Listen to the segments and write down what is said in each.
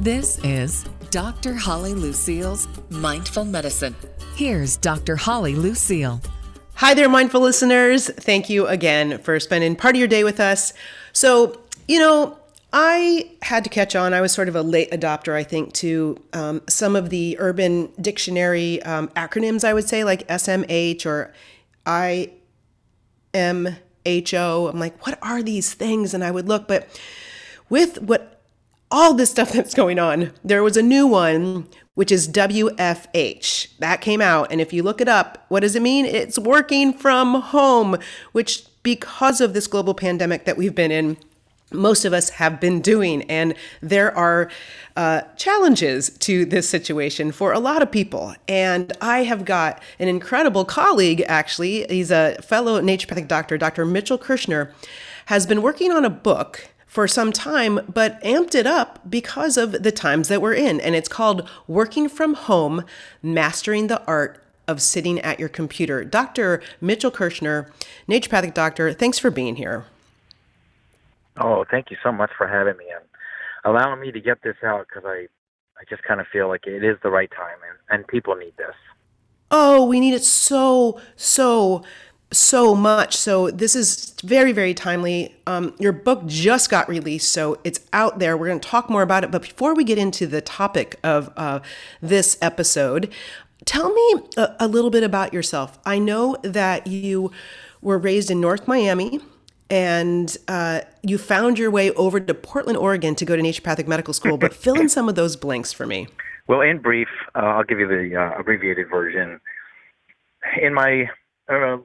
This is Dr. Holly Lucille's Mindful Medicine. Here's Dr. Holly Lucille. Hi there, mindful listeners. Thank you again for spending part of your day with us. So, you know, I had to catch on. I was sort of a late adopter, I think, to um, some of the urban dictionary um, acronyms, I would say, like SMH or IMHO. I'm like, what are these things? And I would look, but with what all this stuff that's going on, there was a new one, which is WFH. That came out. And if you look it up, what does it mean? It's working from home, which because of this global pandemic that we've been in, most of us have been doing. And there are uh, challenges to this situation for a lot of people. And I have got an incredible colleague, actually. He's a fellow naturopathic doctor, Dr. Mitchell Kershner, has been working on a book for some time, but amped it up because of the times that we're in. And it's called Working from Home Mastering the Art of Sitting at Your Computer. Dr. Mitchell Kershner, naturopathic doctor, thanks for being here. Oh, thank you so much for having me and allowing me to get this out because I, I just kind of feel like it is the right time and, and people need this. Oh, we need it so, so, so much. So this is very, very timely. Um, your book just got released, so it's out there. We're going to talk more about it. But before we get into the topic of uh, this episode, tell me a, a little bit about yourself. I know that you were raised in North Miami and uh, you found your way over to Portland, Oregon to go to naturopathic medical school. But fill in some of those blanks for me. Well, in brief, uh, I'll give you the uh, abbreviated version. In my uh,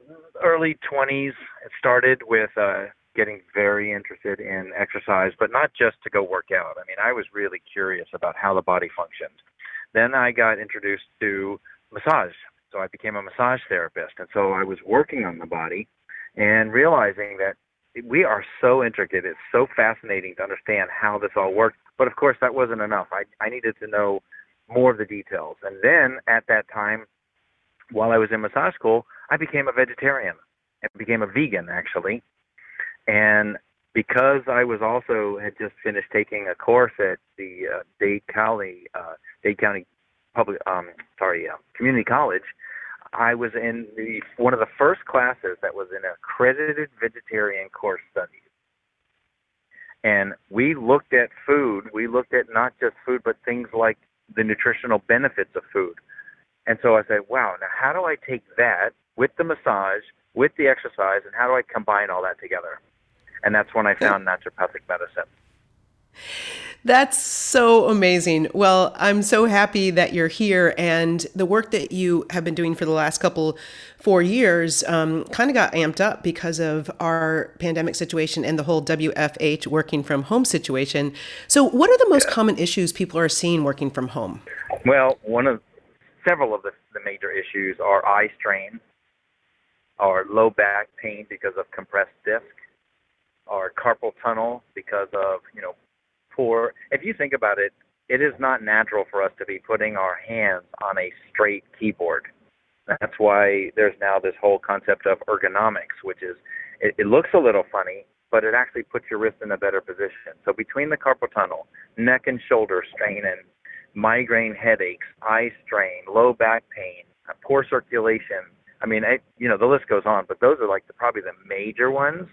early 20s, it started with uh, getting very interested in exercise, but not just to go work out. I mean, I was really curious about how the body functioned. Then I got introduced to massage. So I became a massage therapist. And so I was working on the body and realizing that we are so intricate. It's so fascinating to understand how this all works. But of course, that wasn't enough. I, I needed to know more of the details. And then at that time, while I was in massage school, I became a vegetarian. I became a vegan, actually. And because I was also had just finished taking a course at the uh, Dade County, uh, Dade County Public, um, sorry, uh, Community College, I was in the one of the first classes that was an accredited vegetarian course studies. And we looked at food. We looked at not just food, but things like the nutritional benefits of food. And so I said, wow, now how do I take that with the massage, with the exercise, and how do I combine all that together? And that's when I found naturopathic medicine. That's so amazing. Well, I'm so happy that you're here, and the work that you have been doing for the last couple four years um, kind of got amped up because of our pandemic situation and the whole WFH working from home situation. So, what are the most yeah. common issues people are seeing working from home? Well, one of several of the, the major issues are eye strain, or low back pain because of compressed disc, or carpal tunnel because of you know poor. If you think about it, it is not natural for us to be putting our hands on a straight keyboard. That's why there's now this whole concept of ergonomics, which is it, it looks a little funny, but it actually puts your wrist in a better position. So between the carpal tunnel, neck and shoulder strain, and migraine headaches, eye strain, low back pain, poor circulation. I mean, I, you know, the list goes on, but those are like the, probably the major ones.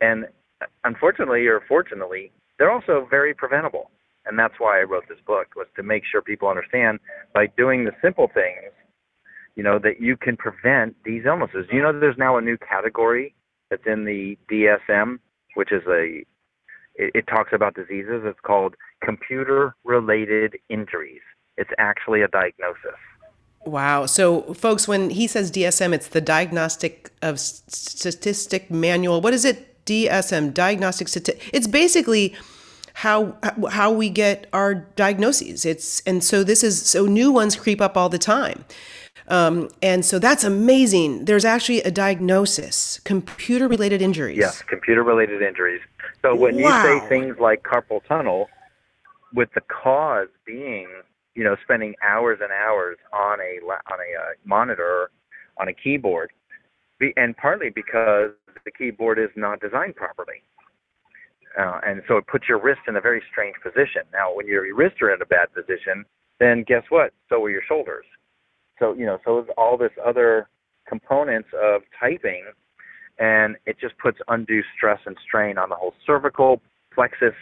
And uh, unfortunately or fortunately, they're also very preventable. And that's why I wrote this book was to make sure people understand by doing the simple things, you know, that you can prevent these illnesses. You know, there's now a new category that's in the DSM, which is a it, it talks about diseases. It's called computer-related injuries. It's actually a diagnosis. Wow. So, folks, when he says DSM, it's the Diagnostic of Statistic Manual. What is it? DSM, diagnostic statistic. It's basically how how we get our diagnoses. It's and so this is so new ones creep up all the time. Um, and so that's amazing. There's actually a diagnosis, computer related injuries. Yes, computer related injuries. So when wow. you say things like carpal tunnel, with the cause being, you know, spending hours and hours on a on a uh, monitor, on a keyboard, and partly because the keyboard is not designed properly. Uh, and so it puts your wrist in a very strange position. Now, when your wrists are in a bad position, then guess what? So are your shoulders. So, you know, so is all this other components of typing, and it just puts undue stress and strain on the whole cervical plexus,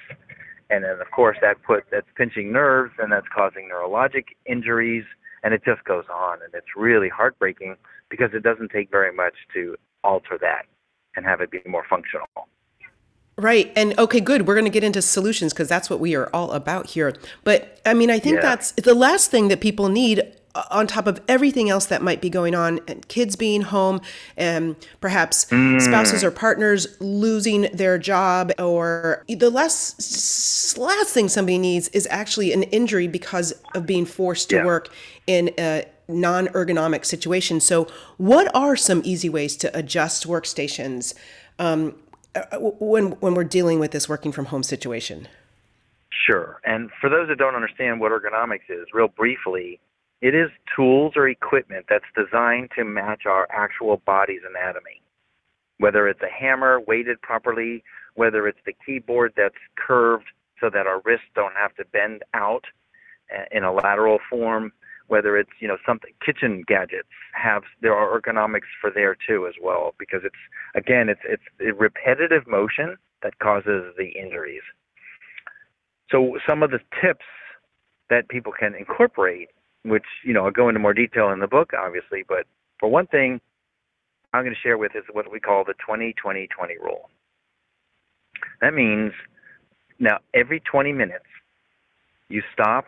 and then of course that put that's pinching nerves, and that's causing neurologic injuries, and it just goes on, and it's really heartbreaking because it doesn't take very much to alter that and have it be more functional. Right. And okay, good. We're going to get into solutions because that's what we are all about here. But I mean, I think yeah. that's the last thing that people need on top of everything else that might be going on and kids being home and perhaps mm. spouses or partners losing their job or the last last thing somebody needs is actually an injury because of being forced to yeah. work in a non-ergonomic situation so what are some easy ways to adjust workstations um, when when we're dealing with this working from home situation? Sure. And for those that don't understand what ergonomics is, real briefly, it is tools or equipment that's designed to match our actual body's anatomy. Whether it's a hammer weighted properly, whether it's the keyboard that's curved so that our wrists don't have to bend out uh, in a lateral form, whether it's you know something kitchen gadgets have there are ergonomics for there too as well because it's again it's it's repetitive motion that causes the injuries. So some of the tips that people can incorporate which you know i'll go into more detail in the book obviously but for one thing i'm going to share with is what we call the 20 20 20 rule. That means now every 20 minutes you stop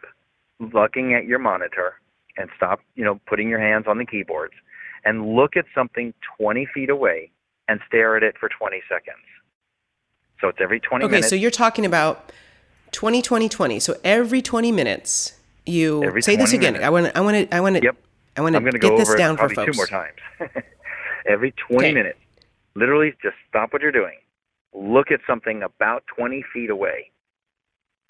looking at your monitor and stop, you know, putting your hands on the keyboards and look at something 20 feet away and stare at it for 20 seconds. So it's every 20 okay, minutes. Okay, so you're talking about 20 20 20. So every 20 minutes you every say this again. Minutes. I want to I want to I want to Yep. I want to get go this down for folks. two more times. every 20 okay. minutes. Literally just stop what you're doing. Look at something about 20 feet away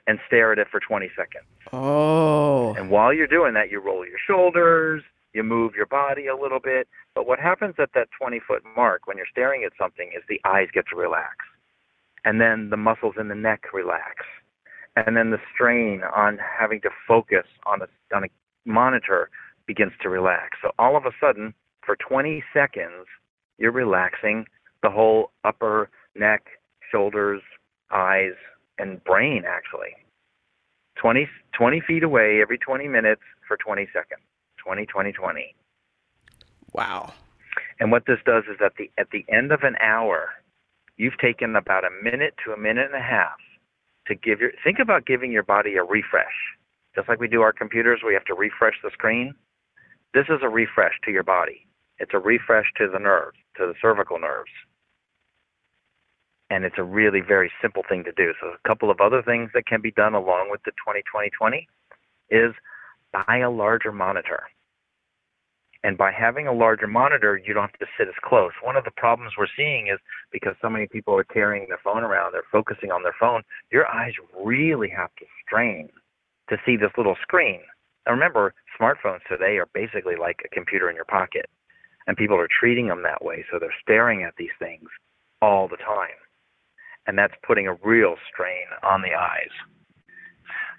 and stare at it for 20 seconds. Oh. And while you're doing that, you roll your shoulders, you move your body a little bit. But what happens at that 20 foot mark when you're staring at something is the eyes get to relax. And then the muscles in the neck relax. And then the strain on having to focus on a, on a monitor begins to relax. So all of a sudden, for 20 seconds, you're relaxing the whole upper neck, shoulders, eyes, and brain actually. 20, 20 feet away every 20 minutes for 20 seconds. 20, 20, 20. Wow. And what this does is at the at the end of an hour, you've taken about a minute to a minute and a half to give your think about giving your body a refresh. Just like we do our computers, we have to refresh the screen. This is a refresh to your body. It's a refresh to the nerves, to the cervical nerves and it's a really very simple thing to do. So a couple of other things that can be done along with the 20-20-20 is buy a larger monitor. And by having a larger monitor, you don't have to sit as close. One of the problems we're seeing is because so many people are carrying their phone around, they're focusing on their phone, your eyes really have to strain to see this little screen. Now remember, smartphones today are basically like a computer in your pocket. And people are treating them that way, so they're staring at these things all the time and that's putting a real strain on the eyes.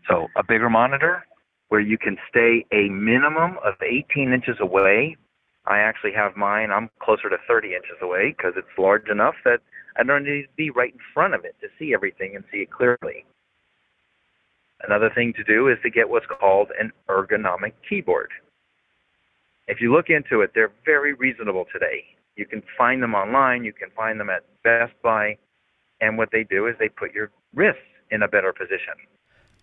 So a bigger monitor where you can stay a minimum of 18 inches away. I actually have mine. I'm closer to 30 inches away because it's large enough that I don't need to be right in front of it to see everything and see it clearly. Another thing to do is to get what's called an ergonomic keyboard. If you look into it, they're very reasonable today. You can find them online. You can find them at Best Buy. And what they do is they put your wrists in a better position.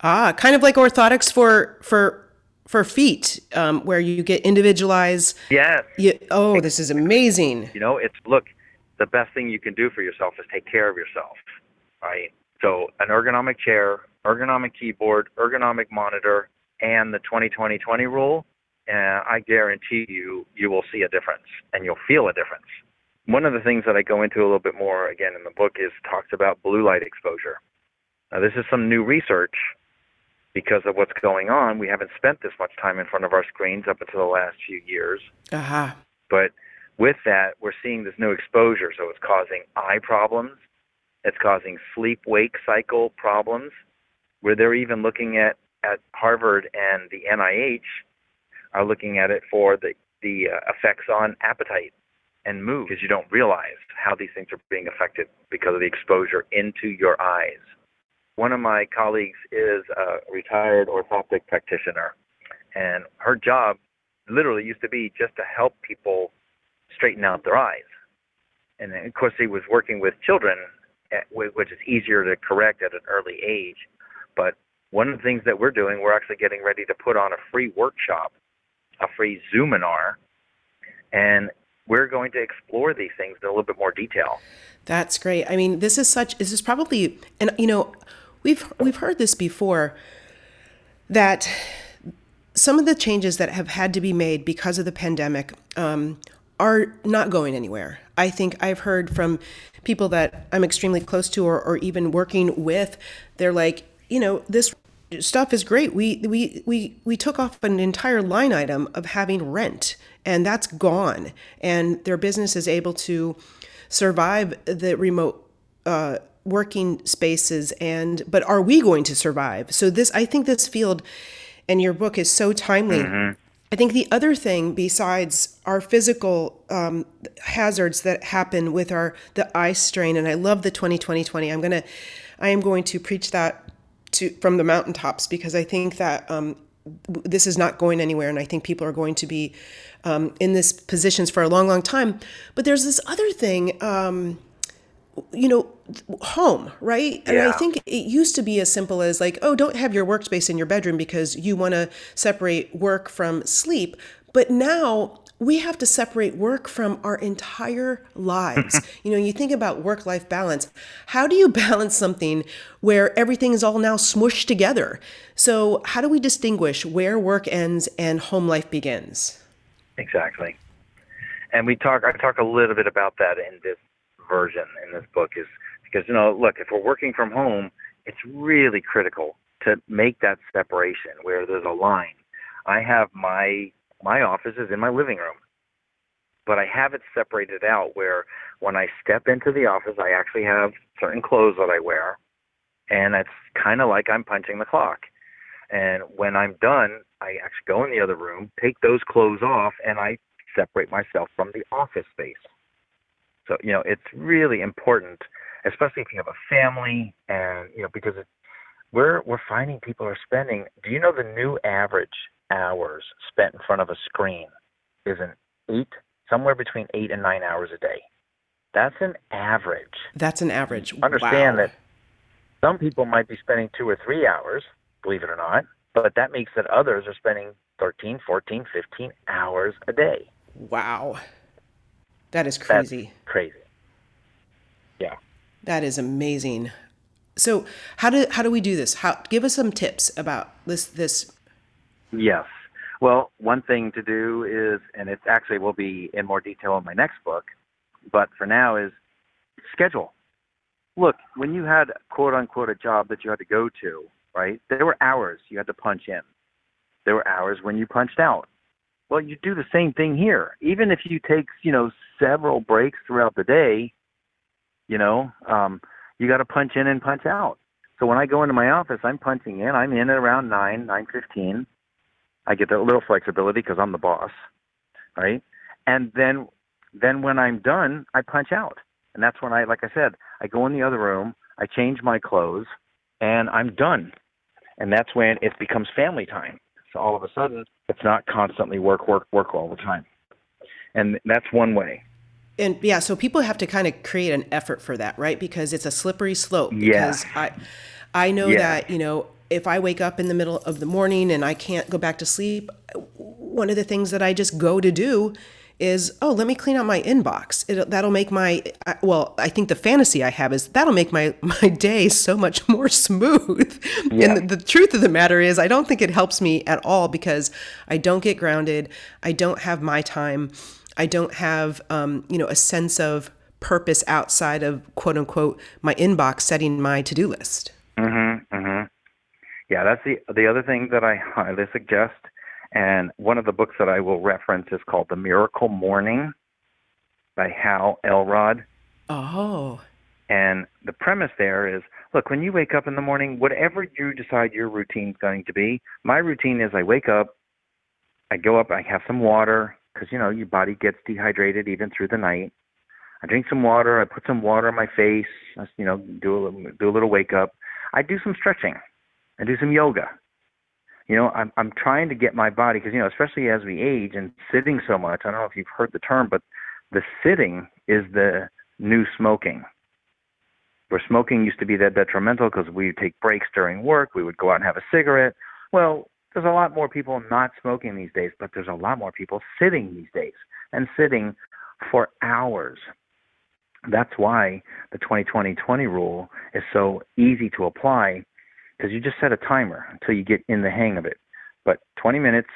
Ah, kind of like orthotics for for for feet, um, where you get individualized. Yes. You, oh, this is amazing. You know, it's look, the best thing you can do for yourself is take care of yourself, right? So an ergonomic chair, ergonomic keyboard, ergonomic monitor, and the 20-20-20 rule, uh, I guarantee you, you will see a difference and you'll feel a difference. One of the things that I go into a little bit more again in the book is talks about blue light exposure. Now, this is some new research because of what's going on. We haven't spent this much time in front of our screens up until the last few years. Uh-huh. But with that, we're seeing this new exposure, so it's causing eye problems. It's causing sleep wake cycle problems, where they're even looking at, at Harvard and the NIH are looking at it for the, the uh, effects on appetite and move because you don't realize how these things are being affected because of the exposure into your eyes. One of my colleagues is a retired orthoptic practitioner, and her job literally used to be just to help people straighten out their eyes. And of course, he was working with children, eh, which is easier to correct at an early age. But one of the things that we're doing, we're actually getting ready to put on a free workshop, a free Zoominar, and we're going to explore these things in a little bit more detail. That's great. I mean, this is such. This is probably, and you know, we've we've heard this before that some of the changes that have had to be made because of the pandemic um, are not going anywhere. I think I've heard from people that I'm extremely close to or, or even working with, they're like, you know, this stuff is great. We we we we took off an entire line item of having rent and that's gone and their business is able to survive the remote uh, working spaces and but are we going to survive? So this I think this field and your book is so timely. Mm-hmm. I think the other thing, besides our physical um, hazards that happen with our the eye strain, and I love the 2020 I'm gonna, I am going to preach that to from the mountaintops because I think that um, this is not going anywhere, and I think people are going to be um, in this positions for a long, long time. But there's this other thing. Um, you know, home, right? And I think it used to be as simple as like, oh, don't have your workspace in your bedroom because you want to separate work from sleep. But now we have to separate work from our entire lives. you know, you think about work life balance. How do you balance something where everything is all now smushed together? So, how do we distinguish where work ends and home life begins? Exactly. And we talk I talk a little bit about that in this version in this book is because you know, look, if we're working from home, it's really critical to make that separation where there's a line. I have my my office is in my living room, but I have it separated out where when I step into the office, I actually have certain clothes that I wear, and it's kind of like I'm punching the clock. And when I'm done, I actually go in the other room, take those clothes off, and I separate myself from the office space. So you know, it's really important, especially if you have a family, and you know, because it, we're we're finding people are spending. Do you know the new average hours spent in front of a screen is an eight, somewhere between eight and nine hours a day. That's an average. That's an average. Understand wow. that some people might be spending two or three hours, believe it or not, but that makes that others are spending 13, 14, 15 hours a day. Wow. That is crazy. That's crazy. Yeah. That is amazing. So how do how do we do this? How give us some tips about this this Yes. Well, one thing to do is and it actually will be in more detail in my next book, but for now is schedule. Look, when you had quote unquote a job that you had to go to, right? There were hours you had to punch in. There were hours when you punched out. Well, you do the same thing here. Even if you take, you know, several breaks throughout the day, you know, um, you got to punch in and punch out. So when I go into my office, I'm punching in. I'm in at around nine, nine fifteen. I get a little flexibility because I'm the boss, right? And then, then when I'm done, I punch out, and that's when I, like I said, I go in the other room, I change my clothes, and I'm done. And that's when it becomes family time. So all of a sudden, it's not constantly work, work, work all the time. And that's one way. And yeah, so people have to kind of create an effort for that, right? Because it's a slippery slope. Because yeah. I I know yeah. that, you know, if I wake up in the middle of the morning and I can't go back to sleep, one of the things that I just go to do is oh let me clean out my inbox. It, that'll make my well i think the fantasy i have is that'll make my my day so much more smooth. Yeah. and the, the, truth of the matter is i don't think it helps me at all because i don't get grounded. I don't have my time. I don't have um, you know a sense of purpose outside of quote unquote my inbox setting my to-do list. Mm-hmm, mm-hmm. Yeah that's the the other thing that i highly suggest and one of the books that I will reference is called The Miracle Morning by Hal Elrod. Oh. And the premise there is look, when you wake up in the morning, whatever you decide your routine is going to be, my routine is I wake up, I go up, I have some water, because, you know, your body gets dehydrated even through the night. I drink some water, I put some water on my face, you know, do a little, do a little wake up. I do some stretching, I do some yoga. You know, I'm I'm trying to get my body because you know, especially as we age and sitting so much. I don't know if you've heard the term, but the sitting is the new smoking where smoking used to be that detrimental because we would take breaks during work, we would go out and have a cigarette. Well, there's a lot more people not smoking these days, but there's a lot more people sitting these days and sitting for hours. That's why the 20-20-20 rule is so easy to apply because you just set a timer until you get in the hang of it. But 20 minutes,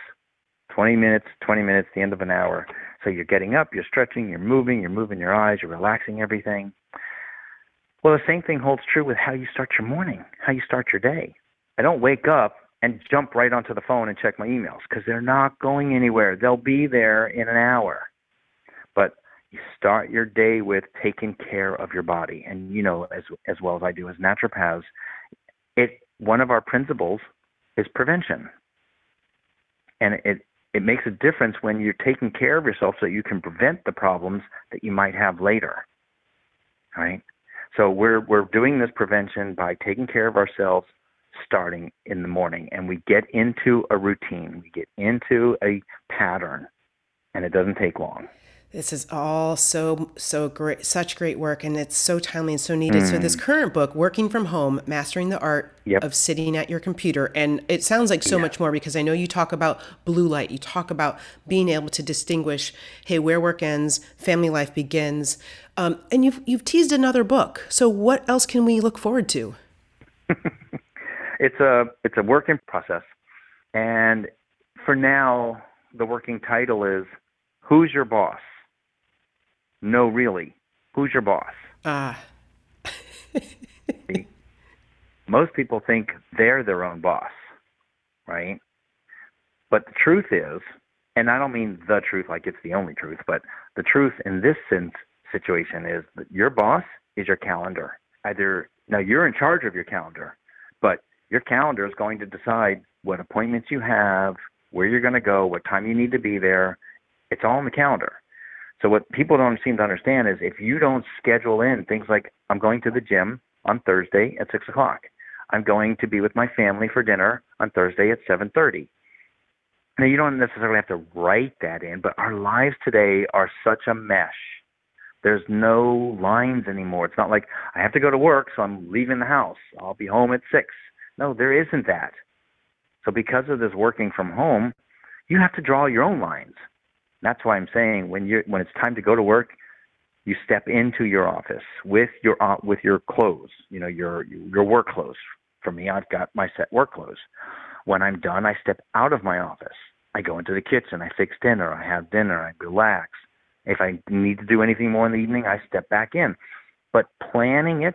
20 minutes, 20 minutes, the end of an hour. So you're getting up, you're stretching, you're moving, you're moving your eyes, you're relaxing everything. Well, the same thing holds true with how you start your morning, how you start your day. I don't wake up and jump right onto the phone and check my emails because they're not going anywhere. They'll be there in an hour. But you start your day with taking care of your body, and you know as as well as I do as naturopaths, it one of our principles is prevention, and it it makes a difference when you're taking care of yourself so you can prevent the problems that you might have later. Right? So we're we're doing this prevention by taking care of ourselves starting in the morning and we get into a routine. We get into a pattern and it doesn't take long. This is all so so great, such great work, and it's so timely and so needed. Mm. So this mm. current book, "Working from Home: Mastering the Art yep. of Sitting at Your Computer," and it sounds like so yeah. much more because I know you talk about blue light, you talk about being able to distinguish, hey, where work ends, family life begins, um, and you've you've teased another book. So what else can we look forward to? it's a it's a work in process, and for now, the working title is "Who's Your Boss." No, really. Who's your boss? Ah. Most people think they're their own boss, right? But the truth is, and I don't mean the truth like it's the only truth, but the truth in this sense situation is that your boss is your calendar. Either now you're in charge of your calendar, but your calendar is going to decide what appointments you have, where you're going to go, what time you need to be there. It's all in the calendar. So what people don't seem to understand is if you don't schedule in things like I'm going to the gym on Thursday at six o'clock, I'm going to be with my family for dinner on Thursday at seven thirty. Now you don't necessarily have to write that in, but our lives today are such a mesh. There's no lines anymore. It's not like I have to go to work, so I'm leaving the house. I'll be home at six. No, there isn't that. So because of this working from home, you have to draw your own lines. That's why I'm saying when you when it's time to go to work, you step into your office with your uh, with your clothes, you know, your your work clothes. For me, I've got my set work clothes. When I'm done, I step out of my office. I go into the kitchen, I fix dinner, I have dinner, I relax. If I need to do anything more in the evening, I step back in. But planning it,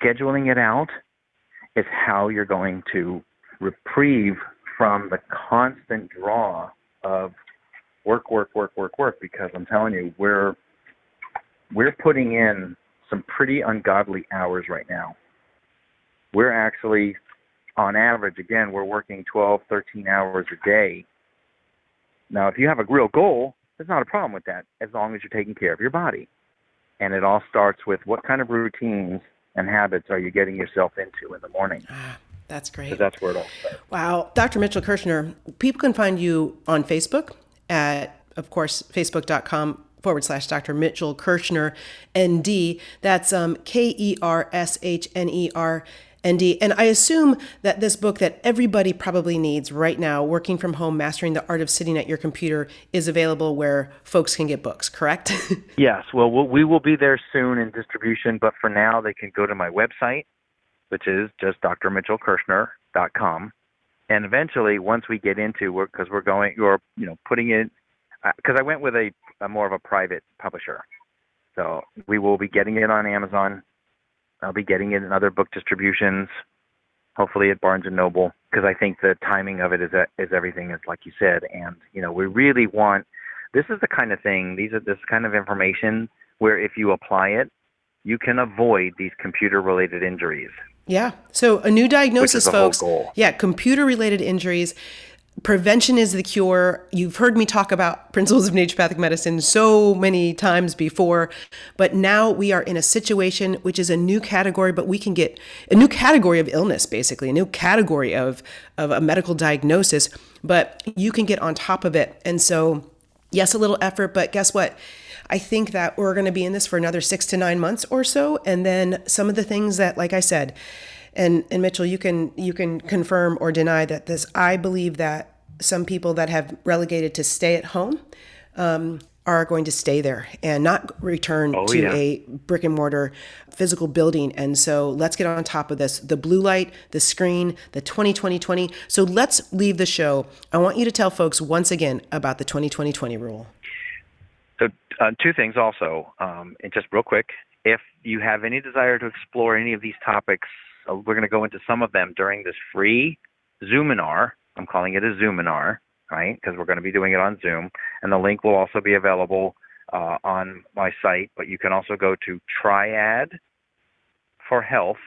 scheduling it out is how you're going to reprieve from the constant draw of work, work, work, work, work because I'm telling you, we're we're putting in some pretty ungodly hours right now. We're actually on average again, we're working 12, 13 hours a day. Now, if you have a real goal, there's not a problem with that as long as you're taking care of your body. And it all starts with what kind of routines and habits are you getting yourself into in the morning? Ah, that's great. That's where it all starts. Wow. Dr. Mitchell Kershner, people can find you on Facebook at, of course, facebook.com forward slash Dr. Mitchell Kershner, ND. That's um, K E R S H N E R N D. And I assume that this book that everybody probably needs right now, Working from Home, Mastering the Art of Sitting at Your Computer, is available where folks can get books, correct? yes. Well, we will be there soon in distribution, but for now, they can go to my website, which is just drmitchellkershner.com and eventually once we get into work because we're, going you're you know putting it because uh, I went with a, a more of a private publisher, so we will be getting it on Amazon. I'll be getting it in other book distributions, hopefully at Barnes and Noble, because I think the timing of it is is everything is like you said, and you know we really want. This is the kind of thing. These are this kind of information where if you apply it, you can avoid these computer related injuries. Yeah. So a new diagnosis, folks. Yeah, computer related injuries. Prevention is the cure. You've heard me talk about principles of naturopathic medicine so many times before, but now we are in a situation which is a new category, but we can get a new category of illness, basically, a new category of, of a medical diagnosis, but you can get on top of it. And so, yes, a little effort, but guess what? I think that we're going to be in this for another six to nine months or so. And then some of the things that, like I said, and, and Mitchell, you can you can confirm or deny that this. I believe that some people that have relegated to stay at home um, are going to stay there and not return oh, to yeah. a brick and mortar physical building. And so let's get on top of this. The blue light, the screen, the 2020 20. So let's leave the show. I want you to tell folks once again about the 2020 20 rule. So, uh, two things also, um, and just real quick. If you have any desire to explore any of these topics, uh, we're going to go into some of them during this free Zoominar. I'm calling it a Zoominar, right? Because we're going to be doing it on Zoom, and the link will also be available uh, on my site. But you can also go to Triad for Health,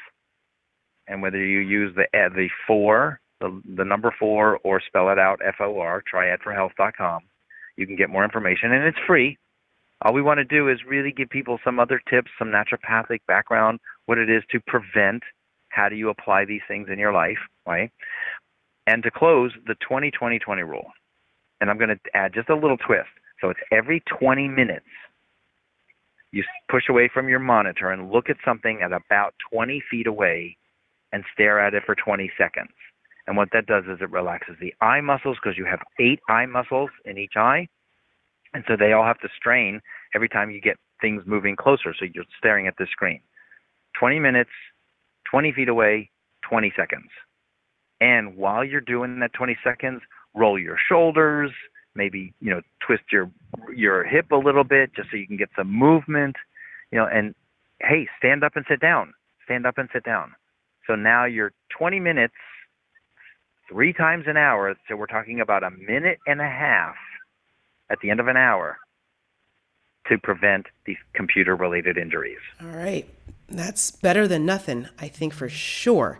and whether you use the uh, the four, the the number four, or spell it out F O R, triadforhealth.com you can get more information, and it's free. All we want to do is really give people some other tips, some naturopathic background, what it is to prevent, how do you apply these things in your life, right? And to close, the 20 20 rule. And I'm going to add just a little twist. So it's every 20 minutes, you push away from your monitor and look at something at about 20 feet away and stare at it for 20 seconds. And what that does is it relaxes the eye muscles because you have eight eye muscles in each eye. And so they all have to strain every time you get things moving closer. So you're staring at the screen. 20 minutes, 20 feet away, 20 seconds. And while you're doing that 20 seconds, roll your shoulders, maybe, you know, twist your your hip a little bit just so you can get some movement, you know, and hey, stand up and sit down. Stand up and sit down. So now you're 20 minutes three times an hour. So we're talking about a minute and a half at the end of an hour to prevent these computer related injuries. All right. That's better than nothing, I think for sure.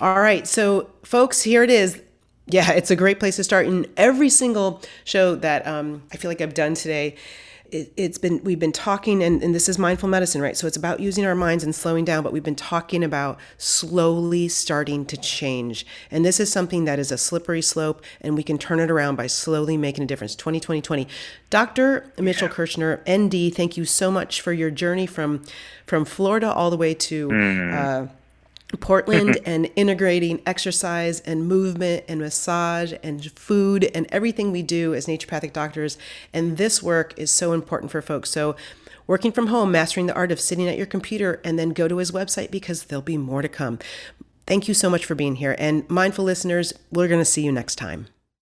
All right. So, folks, here it is. Yeah, it's a great place to start. In every single show that um, I feel like I've done today, it, has been we've been talking and, and this is mindful medicine right so it's about using our minds and slowing down but we've been talking about slowly starting to change and this is something that is a slippery slope and we can turn it around by slowly making a difference 2020 20 dr mitchell yeah. kershner nd thank you so much for your journey from from florida all the way to mm. uh, Portland and integrating exercise and movement and massage and food and everything we do as naturopathic doctors. And this work is so important for folks. So, working from home, mastering the art of sitting at your computer, and then go to his website because there'll be more to come. Thank you so much for being here. And mindful listeners, we're going to see you next time.